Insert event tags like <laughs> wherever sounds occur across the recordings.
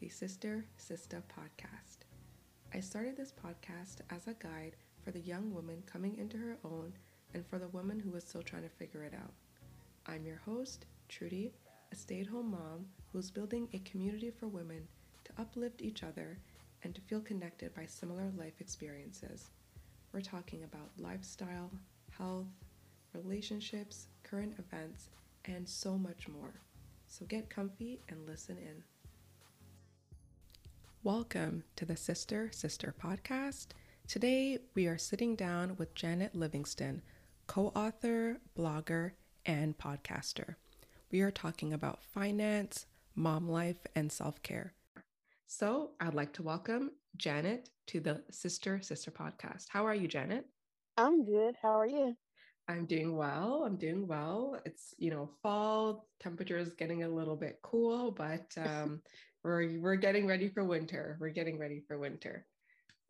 the Sister Sister podcast. I started this podcast as a guide for the young woman coming into her own and for the woman who is still trying to figure it out. I'm your host, Trudy, a stay at home mom who's building a community for women to uplift each other and to feel connected by similar life experiences. We're talking about lifestyle, health, relationships, current events, and so much more. So get comfy and listen in. Welcome to the Sister Sister podcast. Today we are sitting down with Janet Livingston, co author, blogger, and podcaster. We are talking about finance, mom life, and self care. So I'd like to welcome Janet to the Sister Sister podcast. How are you, Janet? I'm good. How are you? I'm doing well. I'm doing well. It's you know fall. Temperature is getting a little bit cool, but <laughs> um, we're we're getting ready for winter. We're getting ready for winter.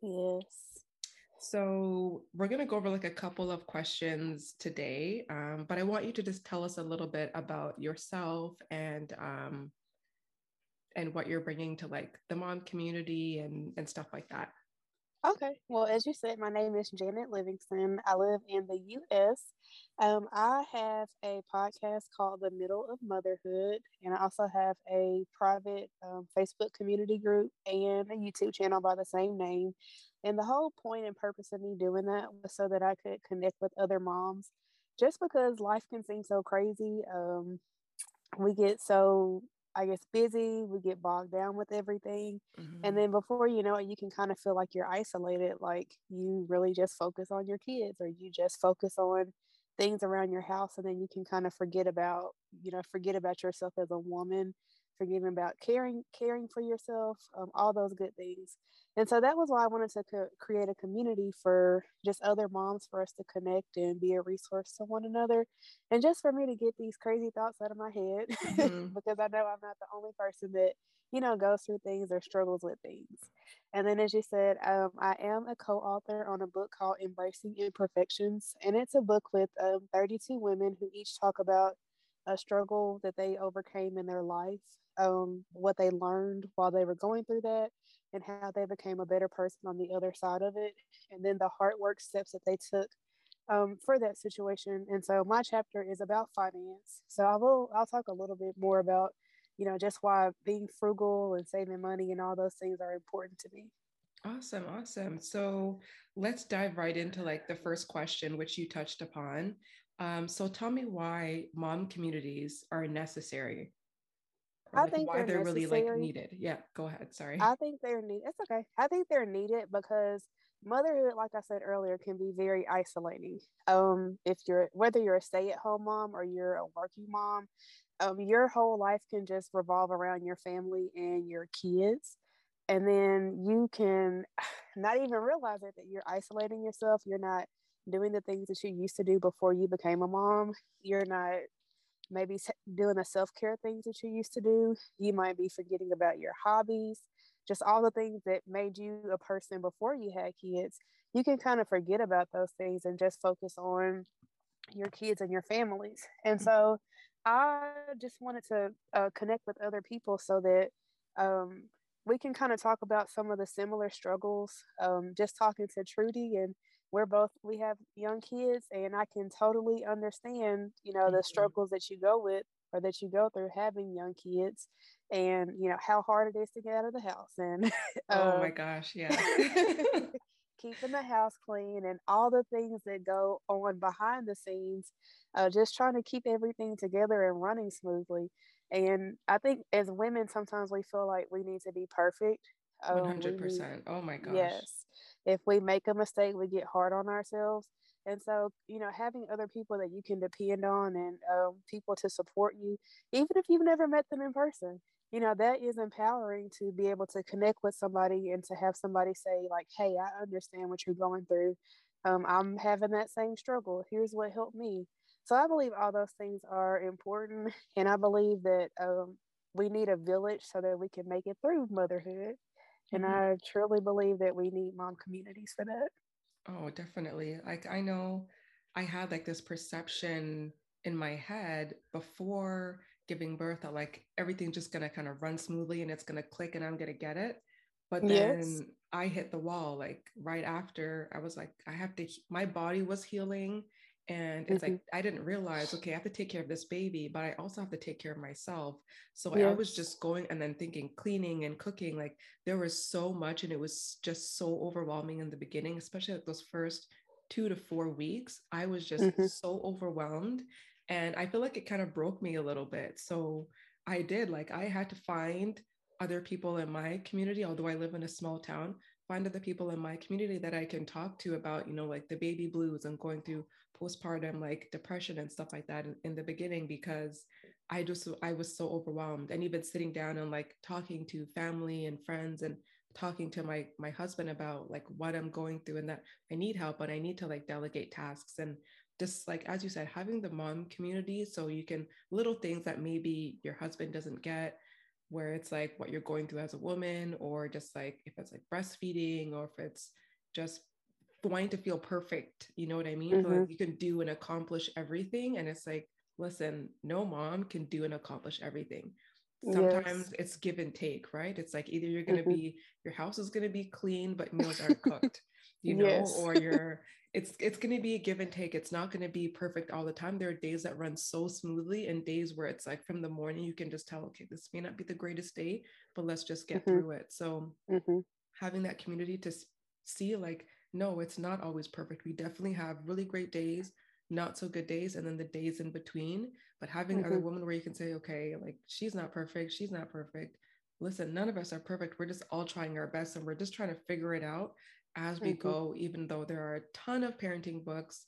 Yes. So we're gonna go over like a couple of questions today, um, but I want you to just tell us a little bit about yourself and um, and what you're bringing to like the mom community and and stuff like that. Okay. Well, as you said, my name is Janet Livingston. I live in the U.S. Um, I have a podcast called The Middle of Motherhood, and I also have a private um, Facebook community group and a YouTube channel by the same name. And the whole point and purpose of me doing that was so that I could connect with other moms. Just because life can seem so crazy, um, we get so I guess busy, we get bogged down with everything. Mm-hmm. And then before you know it, you can kind of feel like you're isolated, like you really just focus on your kids or you just focus on things around your house and then you can kind of forget about, you know, forget about yourself as a woman forgiving about caring caring for yourself um, all those good things. And so that was why i wanted to co- create a community for just other moms for us to connect and be a resource to one another and just for me to get these crazy thoughts out of my head mm-hmm. <laughs> because i know i'm not the only person that you know goes through things or struggles with things. And then as you said um, i am a co-author on a book called embracing imperfections and it's a book with um, 32 women who each talk about a struggle that they overcame in their life, um, what they learned while they were going through that, and how they became a better person on the other side of it, and then the hard work steps that they took um, for that situation. And so my chapter is about finance. So I will I'll talk a little bit more about you know just why being frugal and saving money and all those things are important to me. Awesome, awesome. So let's dive right into like the first question, which you touched upon. Um, so tell me why mom communities are necessary. I think why they're, they're really like needed. Yeah, go ahead. Sorry. I think they're needed. It's okay. I think they're needed because motherhood, like I said earlier, can be very isolating. Um, if you're whether you're a stay-at-home mom or you're a working mom, um, your whole life can just revolve around your family and your kids. And then you can <sighs> not even realize it that you're isolating yourself. You're not doing the things that you used to do before you became a mom. You're not maybe doing the self care things that you used to do. You might be forgetting about your hobbies, just all the things that made you a person before you had kids. You can kind of forget about those things and just focus on your kids and your families. And so I just wanted to uh, connect with other people so that um, we can kind of talk about some of the similar struggles. Um, just talking to Trudy and we're both we have young kids and i can totally understand you know the mm-hmm. struggles that you go with or that you go through having young kids and you know how hard it is to get out of the house and <laughs> oh my um, gosh yeah. <laughs> <laughs> keeping the house clean and all the things that go on behind the scenes uh, just trying to keep everything together and running smoothly. And i think as women sometimes we feel like we need to be perfect. Um, 100% oh my gosh. Yes if we make a mistake we get hard on ourselves. And so you know having other people that you can depend on and um, people to support you even if you've never met them in person you know that is empowering to be able to connect with somebody and to have somebody say like hey i understand what you're going through. Um, i'm having that same struggle. Here's what helped me. So i believe all those things are important and i believe that um, we need a village so that we can make it through motherhood and mm-hmm. I truly believe that we need mom communities for that. Oh, definitely. Like I know I had like this perception in my head before giving birth that like everything's just gonna kind of run smoothly and it's gonna click and I'm gonna get it. But then yes. I hit the wall like right after I was like, I have to, my body was healing. And it's mm-hmm. like, I didn't realize, okay, I have to take care of this baby, but I also have to take care of myself. So. I was just going and then thinking, cleaning and cooking. Like there was so much, and it was just so overwhelming in the beginning, especially like those first two to four weeks. I was just mm-hmm. so overwhelmed. And I feel like it kind of broke me a little bit. So I did, like, I had to find other people in my community, although I live in a small town, find other people in my community that I can talk to about, you know, like the baby blues and going through postpartum like depression and stuff like that in, in, the beginning because I just I was so overwhelmed. And even sitting down and like talking to family and friends and talking to my my husband about like what I'm going through and that I need help, but I need to like delegate tasks and just like as you said, having the mom community so you can little things that maybe your husband doesn't get where it's like what you're going through as a woman, or just like if it's like breastfeeding, or if it's just wanting to feel perfect, you know what I mean? Mm-hmm. Like you can do and accomplish everything. And it's like, listen, no mom can do and accomplish everything. Sometimes yes. it's give and take, right? It's like either you're gonna mm-hmm. be your house is gonna be clean, but meals aren't cooked, you know, yes. or you're it's it's going to be a give and take it's not going to be perfect all the time there are days that run so smoothly and days where it's like from the morning you can just tell okay this may not be the greatest day but let's just get mm-hmm. through it so mm-hmm. having that community to see like no it's not always perfect we definitely have really great days not so good days and then the days in between but having mm-hmm. other women where you can say okay like she's not perfect she's not perfect listen none of us are perfect we're just all trying our best and we're just trying to figure it out as we mm-hmm. go, even though there are a ton of parenting books.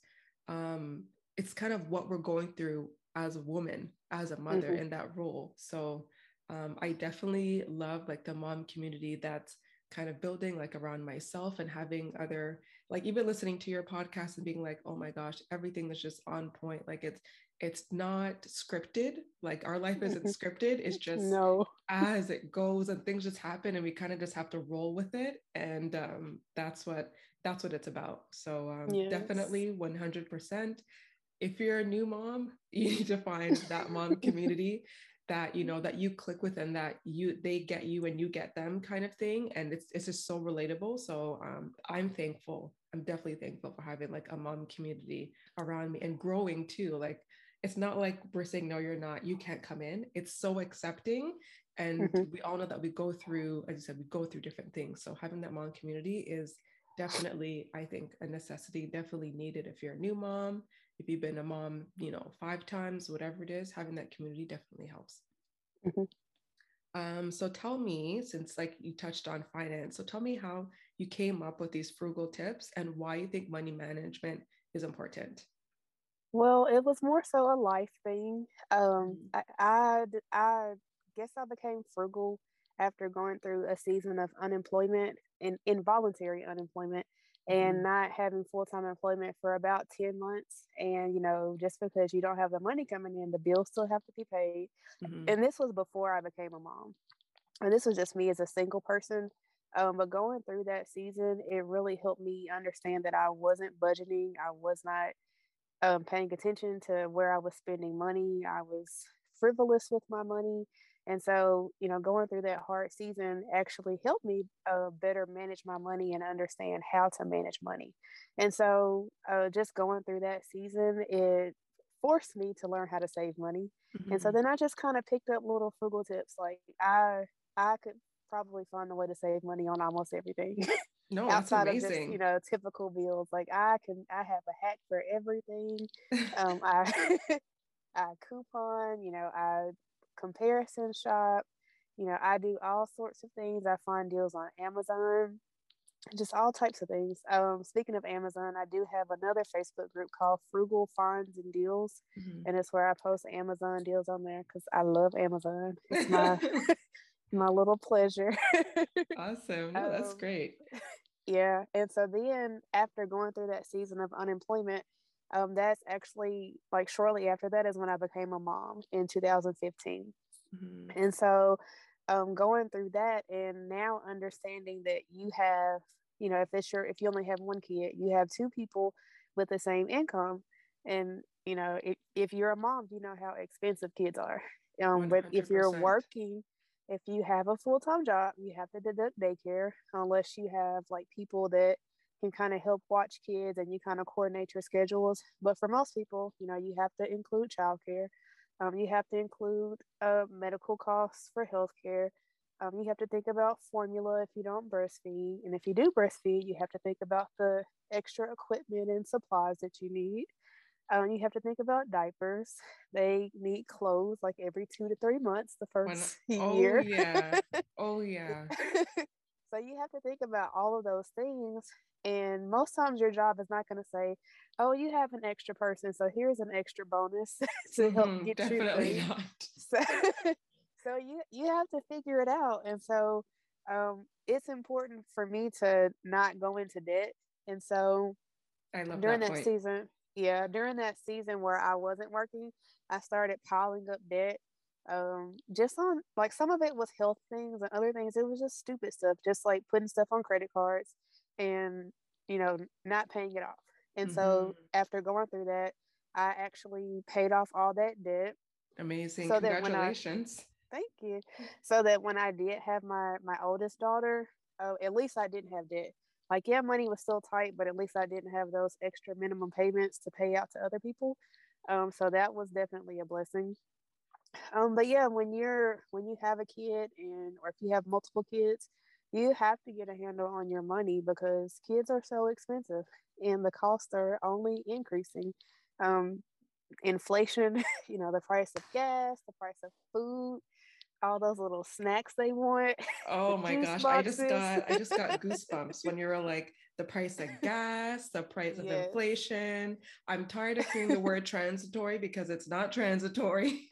Um, it's kind of what we're going through as a woman, as a mother mm-hmm. in that role. So um, I definitely love like the mom community that's kind of building like around myself and having other like even listening to your podcast and being like oh my gosh everything is just on point. Like it's it's not scripted. Like our life isn't <laughs> scripted. It's just no. as it goes and things just happen and we kind of just have to roll with it. And um, that's what that's what it's about. So um, yes. definitely 100% if you're a new mom <laughs> you need to find that mom <laughs> community that you know that you click with and that you they get you and you get them kind of thing and it's it's just so relatable so um, i'm thankful i'm definitely thankful for having like a mom community around me and growing too like it's not like we're saying no you're not you can't come in it's so accepting and mm-hmm. we all know that we go through as you said we go through different things so having that mom community is definitely i think a necessity definitely needed if you're a new mom if you've been a mom, you know, five times, whatever it is, having that community definitely helps. Mm-hmm. Um, so tell me, since like you touched on finance, so tell me how you came up with these frugal tips and why you think money management is important. Well, it was more so a life thing. Um, mm-hmm. I, I, I guess I became frugal after going through a season of unemployment and involuntary unemployment and mm-hmm. not having full-time employment for about 10 months and you know just because you don't have the money coming in the bills still have to be paid mm-hmm. and this was before i became a mom and this was just me as a single person um, but going through that season it really helped me understand that i wasn't budgeting i was not um, paying attention to where i was spending money i was frivolous with my money and so, you know, going through that hard season actually helped me uh, better manage my money and understand how to manage money. And so, uh, just going through that season, it forced me to learn how to save money. Mm-hmm. And so mm-hmm. then I just kind of picked up little frugal tips. Like I, I could probably find a way to save money on almost everything. No, <laughs> outside of just you know typical bills. Like I can, I have a hack for everything. <laughs> um, I, <laughs> I coupon. You know, I comparison shop. You know, I do all sorts of things. I find deals on Amazon, just all types of things. Um, speaking of Amazon, I do have another Facebook group called Frugal Finds and Deals, mm-hmm. and it's where I post Amazon deals on there because I love Amazon. It's my <laughs> my little pleasure. <laughs> awesome. No, that's um, great. Yeah, and so then after going through that season of unemployment, um, that's actually like shortly after that is when I became a mom in 2015. Mm-hmm. And so um, going through that and now understanding that you have, you know, if it's your, if you only have one kid, you have two people with the same income. And, you know, if, if you're a mom, you know how expensive kids are. Um, but if you're working, if you have a full time job, you have to deduct daycare unless you have like people that can kind of help watch kids and you kind of coordinate your schedules. But for most people, you know, you have to include childcare. Um, you have to include uh, medical costs for healthcare. Um, you have to think about formula if you don't breastfeed. And if you do breastfeed, you have to think about the extra equipment and supplies that you need. Um, you have to think about diapers. They need clothes like every two to three months the first <laughs> when, oh, year. yeah. Oh, yeah. <laughs> so you have to think about all of those things. And most times your job is not going to say, oh, you have an extra person. So here's an extra bonus <laughs> to help mm-hmm, get definitely you. Not. <laughs> So, so you, you have to figure it out. And so um, it's important for me to not go into debt. And so during that, that season, yeah, during that season where I wasn't working, I started piling up debt. Um, just on like some of it was health things and other things, it was just stupid stuff, just like putting stuff on credit cards and you know, not paying it off. And mm-hmm. so after going through that, I actually paid off all that debt. Amazing. So Congratulations. I, thank you. So that when I did have my my oldest daughter, oh, at least I didn't have debt like yeah money was still tight but at least i didn't have those extra minimum payments to pay out to other people um, so that was definitely a blessing um, but yeah when you're when you have a kid and or if you have multiple kids you have to get a handle on your money because kids are so expensive and the costs are only increasing. Um, inflation <laughs> you know the price of gas the price of food all those little snacks they want. Oh my gosh, boxes. I just got I just got <laughs> goosebumps when you were like the price of gas, the price of yes. inflation. I'm tired of hearing the word <laughs> transitory because it's not transitory.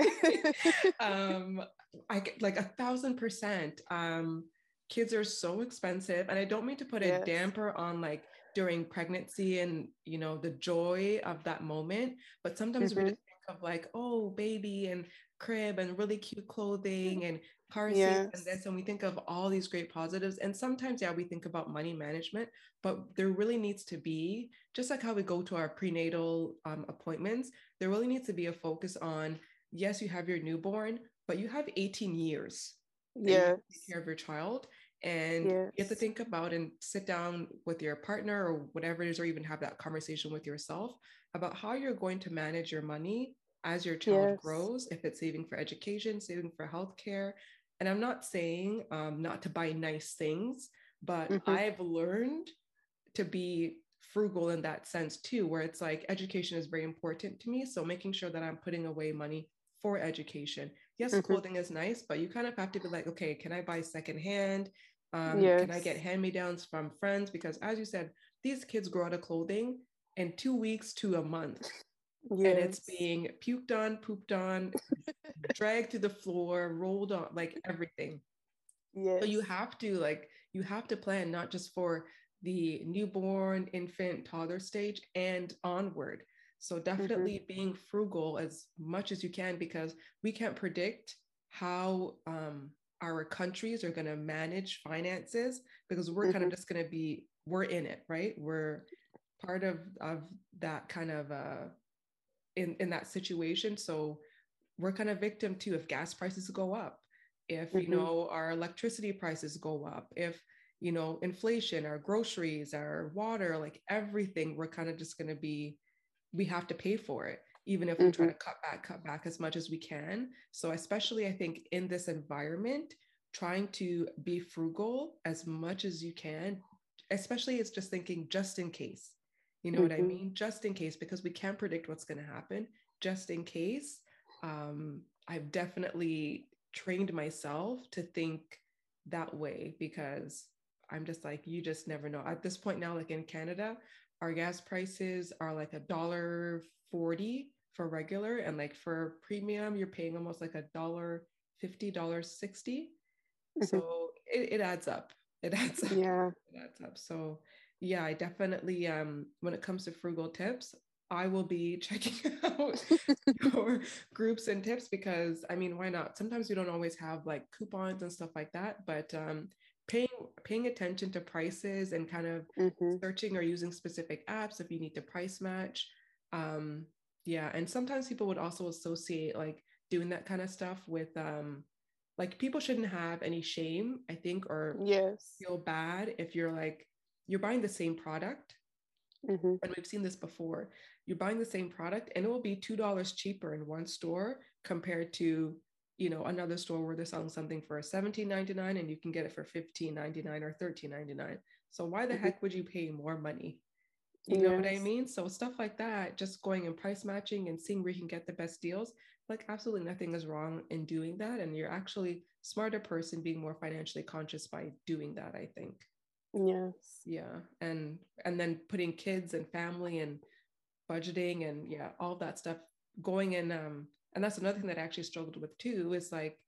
<laughs> um, I get like a thousand percent. Um, kids are so expensive, and I don't mean to put yes. a damper on like during pregnancy and you know the joy of that moment, but sometimes mm-hmm. we just of like oh baby and crib and really cute clothing and car seats yes. and this and we think of all these great positives and sometimes yeah we think about money management but there really needs to be just like how we go to our prenatal um, appointments there really needs to be a focus on yes you have your newborn but you have 18 years yeah take care of your child and yes. you have to think about and sit down with your partner or whatever it is or even have that conversation with yourself about how you're going to manage your money as your child yes. grows, if it's saving for education, saving for healthcare. And I'm not saying um, not to buy nice things, but mm-hmm. I've learned to be frugal in that sense too, where it's like education is very important to me. So making sure that I'm putting away money for education. Yes, mm-hmm. clothing is nice, but you kind of have to be like, okay, can I buy secondhand? Um, yes. Can I get hand me downs from friends? Because as you said, these kids grow out of clothing in two weeks to a month yes. and it's being puked on, pooped on, <laughs> dragged to the floor, rolled on, like everything. Yes. So you have to like you have to plan not just for the newborn, infant, toddler stage and onward. So definitely mm-hmm. being frugal as much as you can because we can't predict how um, our countries are going to manage finances because we're mm-hmm. kind of just going to be we're in it, right? We're part of of that kind of uh, in in that situation so we're kind of victim to if gas prices go up if mm-hmm. you know our electricity prices go up if you know inflation our groceries our water like everything we're kind of just going to be we have to pay for it even if mm-hmm. we're trying to cut back cut back as much as we can so especially i think in this environment trying to be frugal as much as you can especially it's just thinking just in case you know mm-hmm. what I mm-hmm. mean? Just in case, because we can't predict what's going to happen. Just in case, um, I've definitely trained myself to think that way because I'm just like, you just never know. At this point now, like in Canada, our gas prices are like a dollar 40 for regular. And like for premium, you're paying almost like a dollar 50, dollar 60. Mm-hmm. So it, it adds up. It adds up. Yeah. It adds up. So yeah, I definitely, um, when it comes to frugal tips, I will be <laughs> checking out your <laughs> groups and tips because I mean, why not? Sometimes we don't always have like coupons and stuff like that, but um, paying paying attention to prices and kind of mm-hmm. searching or using specific apps if you need to price match. Um, yeah, and sometimes people would also associate like doing that kind of stuff with um like people shouldn't have any shame i think or yes. feel bad if you're like you're buying the same product. Mm-hmm. and we've seen this before. You're buying the same product and it will be two dollars cheaper in one store compared to you know another store where they're selling something for $17.99 and you can get it for $15.99 or $13.99 so why the mm-hmm. heck would you pay more money you yes. know what I mean? So stuff like that, just going and price matching and seeing where you can get the best deals, like absolutely nothing is wrong in doing that. And you're actually smarter person being more financially conscious by doing that, I think. Yes. Yeah. And and then putting kids and family and budgeting and yeah, all that stuff going in um and that's another thing that I actually struggled with too is like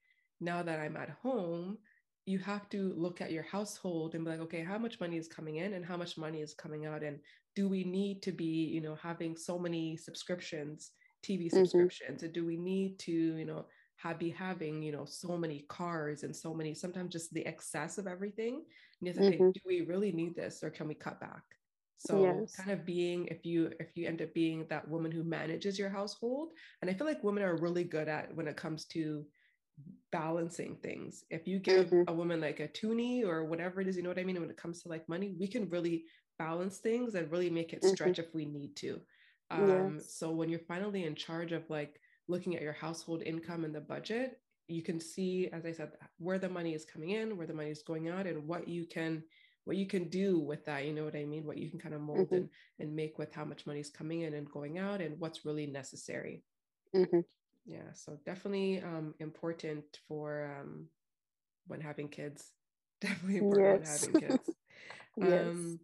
now that I'm at home, you have to look at your household and be like, okay, how much money is coming in and how much money is coming out? And do we need to be, you know, having so many subscriptions, TV mm-hmm. subscriptions? Mm-hmm. And do we need to, you know, have, be having, you know, so many cars and so many, sometimes just the excess of everything? And you have to mm-hmm. think, do we really need this or can we cut back? So yes. kind of being if you if you end up being that woman who manages your household, and I feel like women are really good at when it comes to balancing things. If you give mm-hmm. a woman like a toonie or whatever it is, you know what I mean? When it comes to like money, we can really balance things and really make it mm-hmm. stretch mm-hmm. if we need to. Um, yes. So when you're finally in charge of like looking at your household income and the budget, you can see, as I said, where the money is coming in, where the money is going out, and what you can what you can do with that. You know what I mean? What you can kind of mold mm-hmm. and, and make with how much money is coming in and going out, and what's really necessary. Mm-hmm yeah so definitely um important for um when having kids. <laughs> Definitely important yes. when having kids. <laughs> Yes. um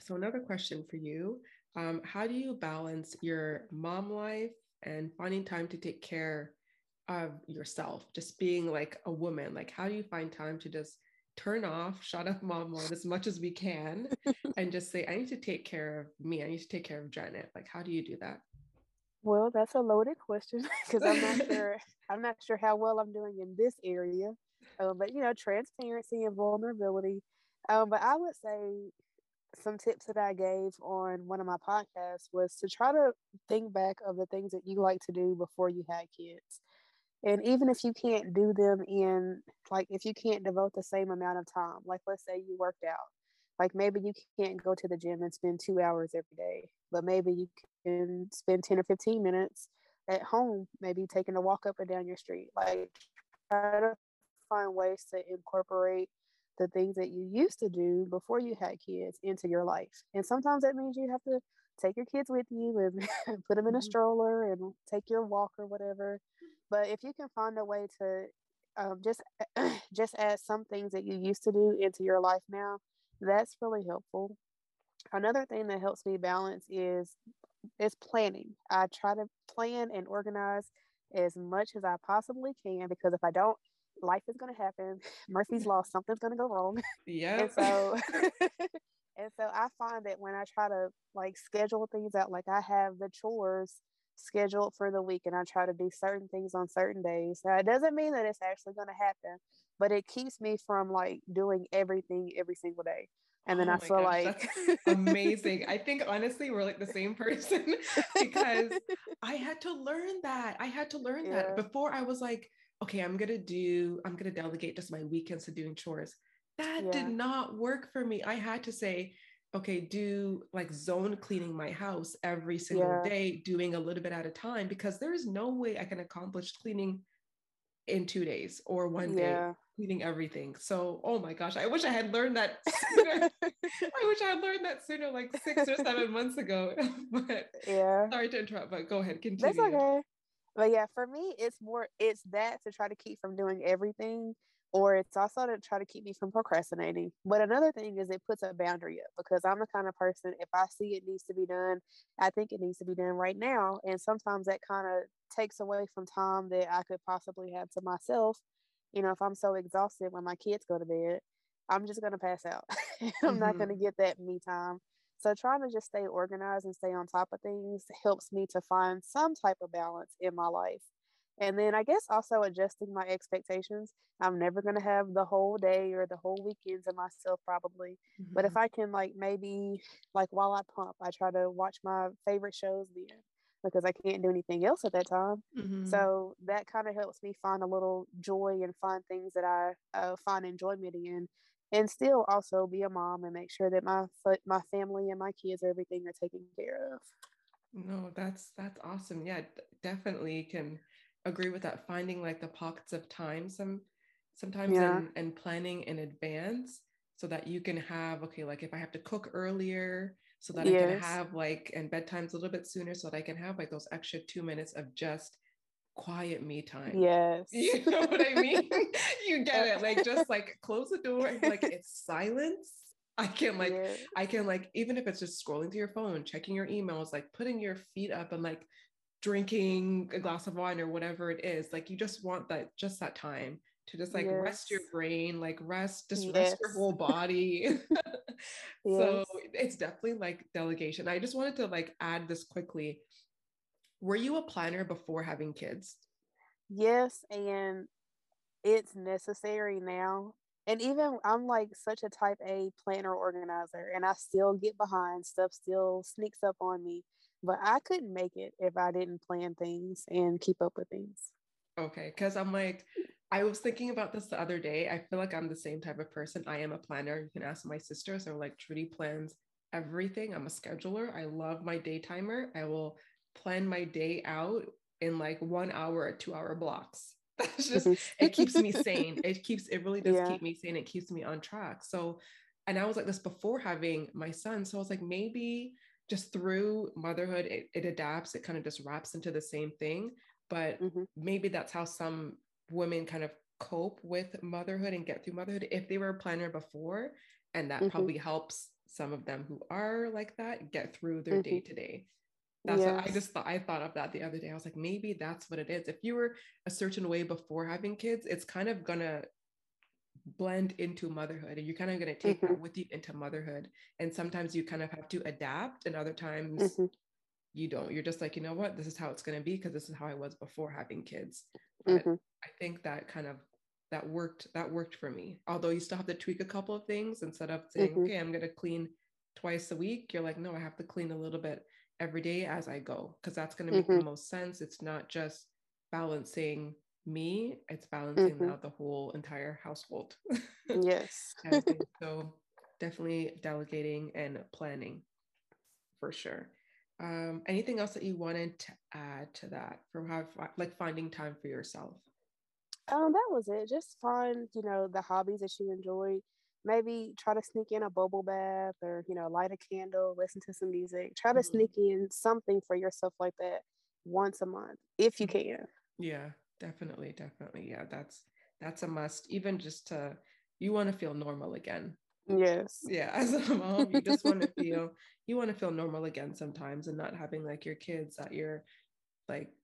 so another question for you. Um how do you balance your mom life and finding time to take care of yourself? Just being like a woman like how do you find time to just turn off shut up mom mode as much as we can <laughs> and just say i need to take care of me. I need to take care of janet. Like how do you do that well, that's a loaded question <laughs> because I'm not <laughs> sure. I'm not sure how well I'm doing in this area, um, but you know, transparency and vulnerability. Um, but I would say some tips that I gave on one of my podcasts was to try to think back of the things that you like to do before you had kids. And even if you can't do them in, like, if you can't devote the same amount of time, like, let's say you worked out, like maybe you can't go to the gym and spend two hours every day, but maybe you can spend 10 or 15 minutes at home, maybe taking a walk up and down your street. Like try to find ways to incorporate the things that you used to do before you had kids into your life. And sometimes that means you have to take your kids with you and <laughs> put them in a mm-hmm. stroller and take your walk or whatever. But if you can find a way to um, just <clears throat> just add some things that you used to do into your life now, that's really helpful. Another thing that helps me balance is is planning. I try to plan and organize as much as I possibly can because if I don't, life is going to happen. <laughs> Murphy's <laughs> law, something's going to go wrong. Yeah. and so, <laughs> and so I find that when I try to like schedule things out, like I have the chores scheduled for the week and I try to do certain things on certain days. Now, it doesn't mean that it's actually going to happen, but it keeps me from like doing everything every single day. And then oh I feel gosh, like <laughs> amazing. I think honestly, we're like the same person <laughs> because I had to learn that. I had to learn yeah. that before I was like, okay, I'm going to do, I'm going to delegate just my weekends to doing chores. That yeah. did not work for me. I had to say, okay, do like zone cleaning my house every single yeah. day, doing a little bit at a time, because there is no way I can accomplish cleaning in two days or one yeah. day cleaning everything. So, oh my gosh, I wish I had learned that <laughs> sooner. I wish I had learned that sooner, like six or seven months ago. <laughs> but yeah, sorry to interrupt, but go ahead, continue. That's okay. But yeah, for me, it's more it's that to try to keep from doing everything or it's also to try to keep me from procrastinating. But another thing is it puts a boundary up because I'm the kind of person, if I see it needs to be done, I think it needs to be done right now. And sometimes that kind of takes away from time that I could possibly have to myself. You know, if I'm so exhausted when my kids go to bed, I'm just going to pass out. <laughs> I'm mm-hmm. not going to get that me time. So trying to just stay organized and stay on top of things helps me to find some type of balance in my life and then I guess also adjusting my expectations. I'm never going to have the whole day or the whole weekend to myself, probably. Mm-hmm. But if mm-hmm. I can, like, maybe, like, while I pump, I try to watch my favorite shows then. Because I can't do anything else at that time. Mhm. So that kind of helps me find a little joy and find things that I uh, find enjoyment in, and still also be a mom and make sure that my my family and my kids everything are taken care of. No, that's that's awesome. Yeah, definitely can agree with that. Finding like the pockets of time some sometimes Yeah. and and planning in advance so that you can have okay, like if I have to cook earlier so that I can have like and bedtime's a little bit sooner so that I can have like those extra two minutes of just quiet me time. <laughs> Yes. You know what I mean? <laughs> you get it. Like just like close the door and like it's silence. I can like Yeah. I can like even if it's just scrolling through your phone, checking your emails, like putting your feet up and like drinking a glass of wine or whatever it is. Like you just want that just that time to just like rest your brain, like rest, just rest your whole body. <laughs> so it's definitely like delegation. I just wanted to like add this quickly. Were you a planner before having kids? Yes, and it's necessary now. And even I'm like such a type A planner organizer, and I still get behind. Stuff still sneaks up on me. But I couldn't make it if I didn't plan things and keep up with things. Okay, because I'm like, I was thinking about this the other day. I feel like I'm the same type of person. I am a planner. You can ask my sister. So, like, Trudy plans everything. I'm a scheduler. I love my day timer. I will plan my day out in like one hour or two hour blocks. <laughs> That's just, it keeps me sane. <laughs> It keeps, it really does Yeah. keep me sane. It keeps me on track. So, and I was like this before having my son. So I was like, maybe just through motherhood, it, it adapts, it kind of just wraps into the same thing. But Mhm. maybe that's how some women kind of cope with motherhood and get through motherhood if they were a planner before. And that Mhm. probably helps some of them who are like that get through their day to day. That's what I just thought. I thought of that the other day. I was like, maybe that's what it is. If you were a certain way before having kids, it's kind of gonna blend into motherhood and you're kind of going to take that with you into motherhood and sometimes you kind of have to adapt and other times Mhm. You don't you're just like you know what this is how it's going to be because this is how i was before having kids but Mhm. i think that kind of that worked that worked for me although you still have to tweak a couple of things instead of saying Mhm. okay i'm going to clean twice a week you're like no i have to clean a little bit every day as i go because that's going to make the Mhm. most sense it's not just balancing me it's balancing Mhm. now the whole entire household <laughs> Yes. kind of thing. <laughs> so definitely delegating and planning for sure um anything else that you wanted to add to that for how like finding time for yourself Um, that was it. Just find, you know, the hobbies that you enjoy. Maybe try to sneak in a bubble bath or, you know, light a candle, listen to some music. Try to Mhm. sneak in something for yourself like that once a month, if you can. yeah definitely definitely yeah that's that's a must even just to you want to feel normal again Yes. yeah as a mom you just want to feel you want to feel normal again sometimes and not having like your kids that you're like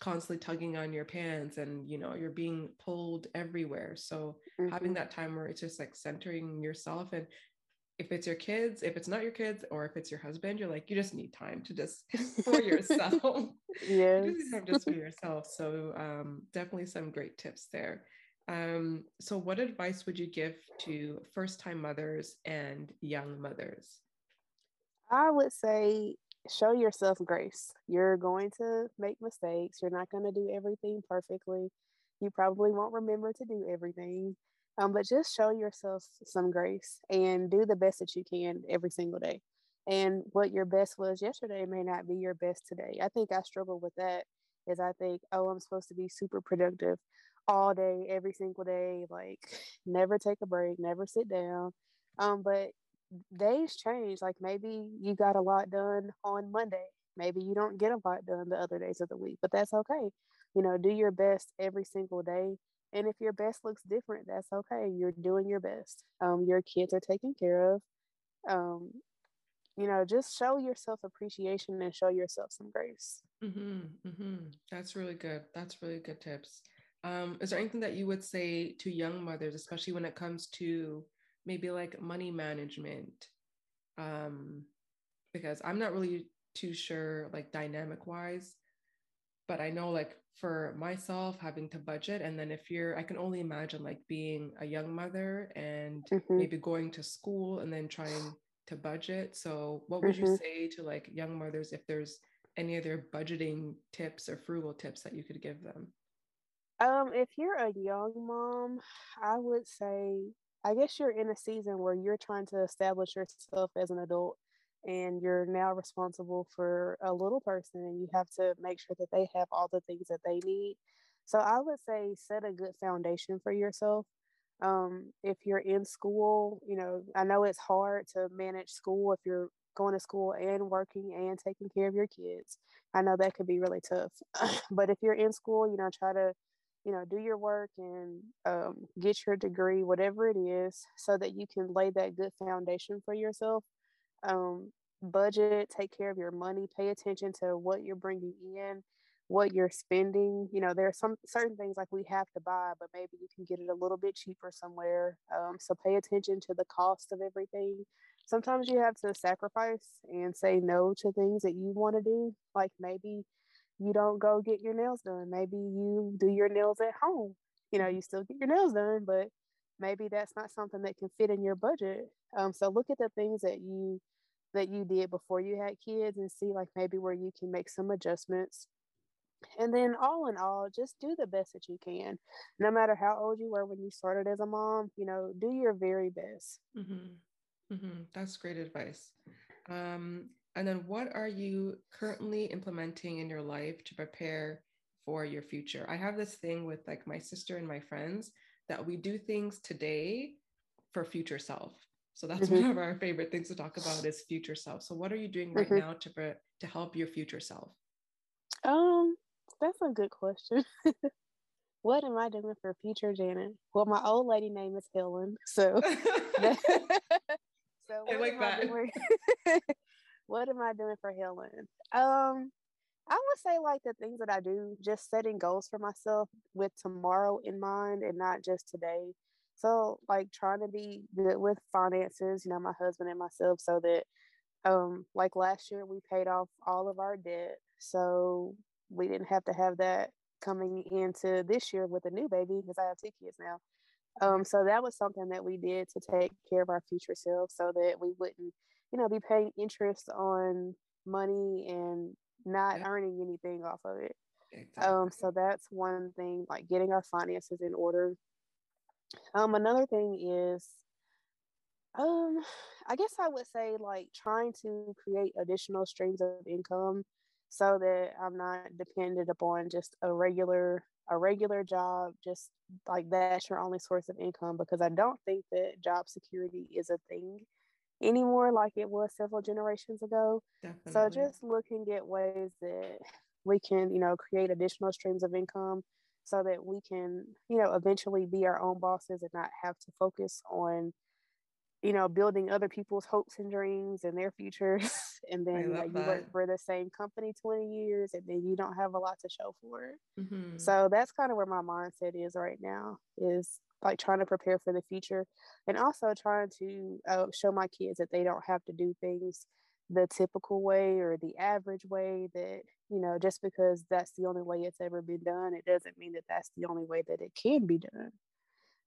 constantly tugging on your pants and you know you're being pulled everywhere so having Mhm. that time where it's just like centering yourself and if it's your kids if it's not your kids or if it's your husband you're like you just need time to just <laughs> for yourself you yes. just need time just for yourself so um, definitely some great tips there um, so what advice would you give to first time mothers and young mothers I would say show yourself grace. You're going to make mistakes. You're not going to do everything perfectly. You probably won't remember to do everything. Um, but just show yourself some grace and do the best that you can every single day. And what your best was yesterday may not be your best today. I think I struggle with that is I think, oh, I'm supposed to be super productive all day, every single day, like never take a break, never sit down. Um, but days change. Like maybe you got a lot done on Monday. Maybe you don't get a lot done the other days of the week, but that's okay. You know, do your best every single day. And if your best looks different, that's okay. You're doing your best. Um, your kids are taken care of. Um, you know, just show yourself appreciation and show yourself some grace. Mm-hmm, mm-hmm. That's really good. That's really good tips. Um, is there anything that you would say to young mothers, especially when it comes to maybe like money management? Um, because I'm not really too sure, like dynamic wise, but I know like for myself having to budget, and then if you're, I can only imagine like being a young mother and Mhm. maybe going to school and then trying to budget. So, what would you Mhm. say to like young mothers if there's any other budgeting tips or frugal tips that you could give them? Um, if you're a young mom, I would say, I guess you're in a season where you're trying to establish yourself as an adult and you're now responsible for a little person and you have to make sure that they have all the things that they need. So I would say set a good foundation for yourself. Um, if you're in school, you know, I know it's hard to manage school if you're going to school and working and taking care of your kids. I know that could be really tough. <laughs> but if you're in school, you know, try to, you know, do your work and um, get your degree, whatever it is, so that you can lay that good foundation for yourself. Um, budget, take care of your money, pay attention to what you're bringing in what you're spending. You know, there are some certain things like we have to buy, but maybe you can get it a little bit cheaper somewhere. Um, so pay attention to the cost of everything. Sometimes you have to sacrifice and say no to things that you want to do. Like maybe you don't go get your nails done. Maybe you do your nails at home. You know, you still get your nails done, but maybe that's not something that can fit in your budget. Um, so look at the things that you that you did before you had kids and see like maybe where you can make some adjustments and then all in all just do the best that you can no matter how old you were when you started as a mom you know do your very best mm-hmm. Mm-hmm. that's great advice um, and then what are you currently implementing in your life to prepare for your future i have this thing with like my sister and my friends that we do things today for future self so that's <laughs> mm-hmm. one of our favorite things to talk about is future self so what are you doing right mm-hmm. now to to help your future self um that's a good question. <laughs> what am I doing for future Janet? Well, my old lady name is Helen, so. <laughs> so I like that. What am I doing for Helen? Um, I would say like the things that I do, just setting goals for myself with tomorrow in mind and not just today. So like trying to be good with finances, you know, my husband and myself, so that um like last year we paid off all of our debt. So we didn't have to have that coming into this year with a new baby because I have two kids now. Um, so that was something that we did to take care of our future self so that we wouldn't, you know, be paying interest on money and not yeah. earning anything off of it. Exactly. Um, so that's one thing, like getting our finances in order. Um, another thing is, um, <sighs> I guess I would say like trying to create additional streams of income so that I'm not dependent upon just a regular a regular job just like that's your only source of income because I don't think that job security is a thing anymore like it was several generations ago. Definitely. So just looking at ways that we can, you know, create additional streams of income so that we can, you know, eventually be our own bosses and not have to focus on you know, building other people's hopes and dreams and their futures. <laughs> and then like, you work for the same company 20 years and then you don't have a lot to show for it. Mm-hmm. So that's kind of where my mindset is right now is like trying to prepare for the future and also trying to uh, show my kids that they don't have to do things the typical way or the average way that you know just because that's the only way it's ever been done it doesn't mean that that's the only way that it can be done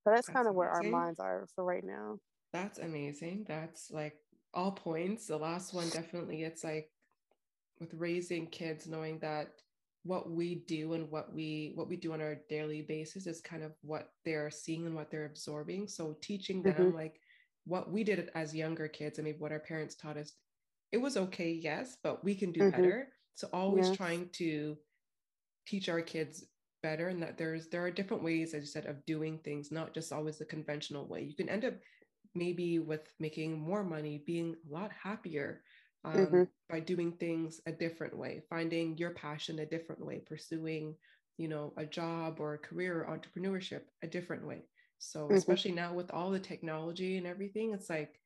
so that's, that's kind of where our minds are for right now that's amazing. That's like all points. The last one definitely it's like with raising kids knowing that what we do and what we what we do on our daily basis is kind of what they're seeing and what they're absorbing. So teaching them mm-hmm. like what we did as younger kids I mean what our parents taught us, it was okay, yes, but we can do mm-hmm. better. So always trying to teach our kids better and that there's there are different ways as you said of doing things not just always the conventional way you can end up maybe with making more money, being a lot happier um, mm-hmm. by doing things a different way, finding your passion a different way, pursuing, you know, a job or a career or entrepreneurship a different way. So, mm-hmm. especially now with all the technology and everything, it's like,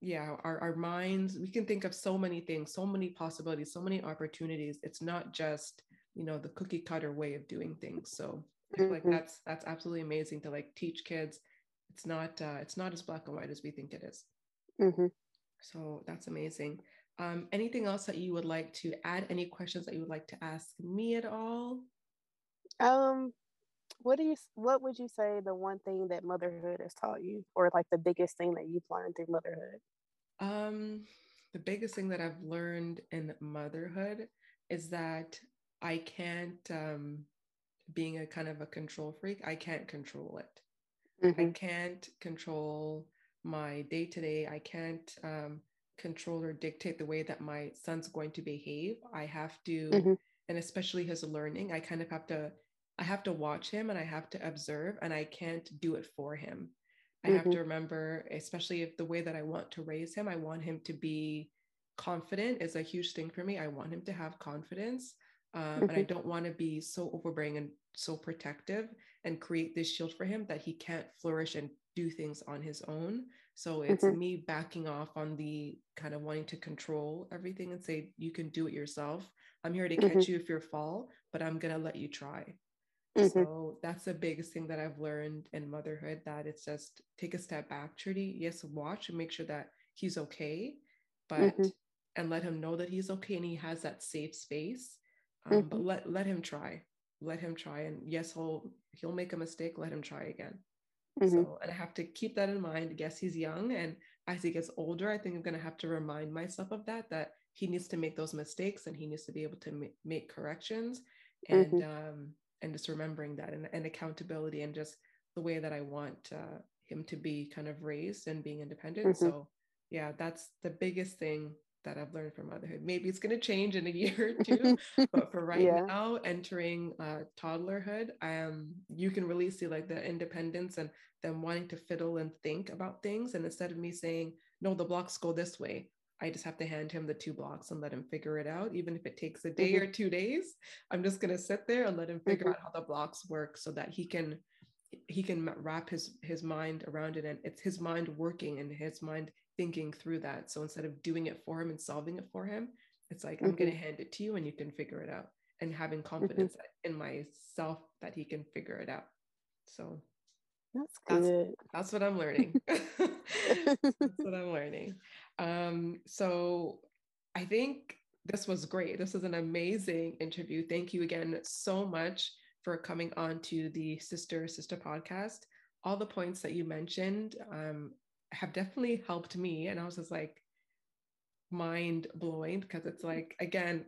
yeah, our, our minds, we can think of so many things, so many possibilities, so many opportunities. It's not just, you know, the cookie cutter way of doing things. So, I feel like mm-hmm. that's that's absolutely amazing to like teach kids it's not uh, it's not as black and white as we think it is. Mm-hmm. So that's amazing. Um, anything else that you would like to add? Any questions that you would like to ask me at all? Um, what do you what would you say the one thing that motherhood has taught you, or like the biggest thing that you've learned through motherhood? Um, the biggest thing that I've learned in motherhood is that I can't, um, being a kind of a control freak, I can't control it. Mm-hmm. I can't control my day to day. I can't um, control or dictate the way that my son's going to behave. I have to, mm-hmm. and especially his learning, I kind of have to, I have to watch him and I have to observe, and I can't do it for him. I mm-hmm. have to remember, especially if the way that I want to raise him, I want him to be confident is a huge thing for me. I want him to have confidence. Um, mm-hmm. And I mm-hmm. don't want to be so overbearing and so protective and create this shield for him that he can't flourish and do things on his own. So it's mm-hmm. me backing off on the kind of wanting to control everything and say, you can do it yourself. I'm here to catch mm-hmm. you if you fall, but I'm going to let you try. Mm-hmm. So that's the biggest thing that I've learned in motherhood that it's just take a step back, Trudy. Yes, watch and make sure that he's okay, but mm-hmm. and let him know that he's okay and he has that safe space. Um, mm-hmm. But let let him try. Let him try. And yes, he'll he'll make a mistake. Let him try again. Mm-hmm. So and I have to keep that in mind. Yes, he's young, and as he gets older, I think I'm gonna have to remind myself of that. That he needs to make those mistakes and he needs to be able to ma- make corrections. And mm-hmm. um, and just remembering that and, and accountability and just the way that I want uh, him to be kind of raised and being independent. Mm-hmm. So yeah, that's the biggest thing that I've learned from motherhood. Maybe it's going to change in a <laughs> year or <laughs> two, but for right yeah. now, entering uh, toddlerhood, um, you can really see like the independence and them wanting to fiddle and think about things. And instead of me saying, no, the blocks go this way, I just have to hand him the two blocks and let him figure it out. Even if it takes a day mm-hmm. or two days, I'm just going to sit there and let him figure mm-hmm. out how the blocks work so that he can he can wrap his his mind around it and it's his mind working and his mind thinking through that so instead of doing it for him and solving it for him it's like mm-hmm. i'm going to hand it to you and you can figure it out and having mm-hmm. confidence mm-hmm. in myself that he can figure it out so that's good. That's, that's what I'm learning. <laughs> that's what I'm learning. Um, so I think this was great. This was an amazing interview. Thank you again so much for coming on to the Sister Sister podcast. All the points that you mentioned um, have definitely helped me. And I was just like mind blowing because it's like, again,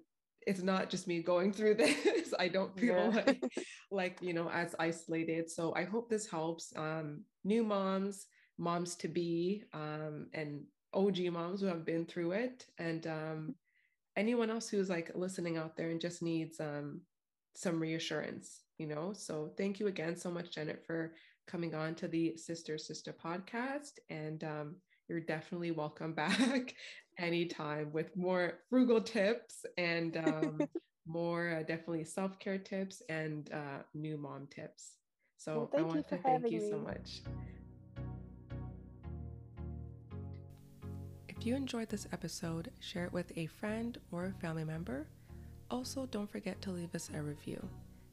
it's not just me going through <laughs> this. I don't feel yeah. like, <laughs> like, you know, as isolated. So I hope this helps um, new moms, moms to be, um, and OG moms who have been through it, and um, anyone else who's like listening out there and just needs um, some reassurance, you know. So thank you again so much, Janet, for coming on to the Sister Sister podcast, and um, you're definitely welcome <laughs> back anytime with more frugal tips and um, <laughs> more uh, definitely self care tips and uh, new mom tips. So well, I want to thank you me. so much. If you enjoyed this episode, share it with a friend or a family member. Also, don't forget to leave us a review.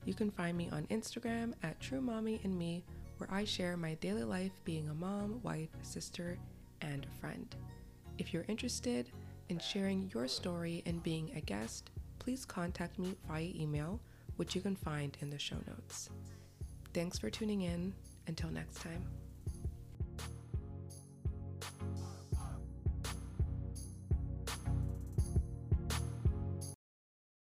You can find me on Instagram at True Mommy and Me, where I share my daily life being a mom, wife, sister, and friend. If you're interested in sharing your story and being a guest, please contact me via email, which you can find in the show notes. Thanks for tuning in. Until next time.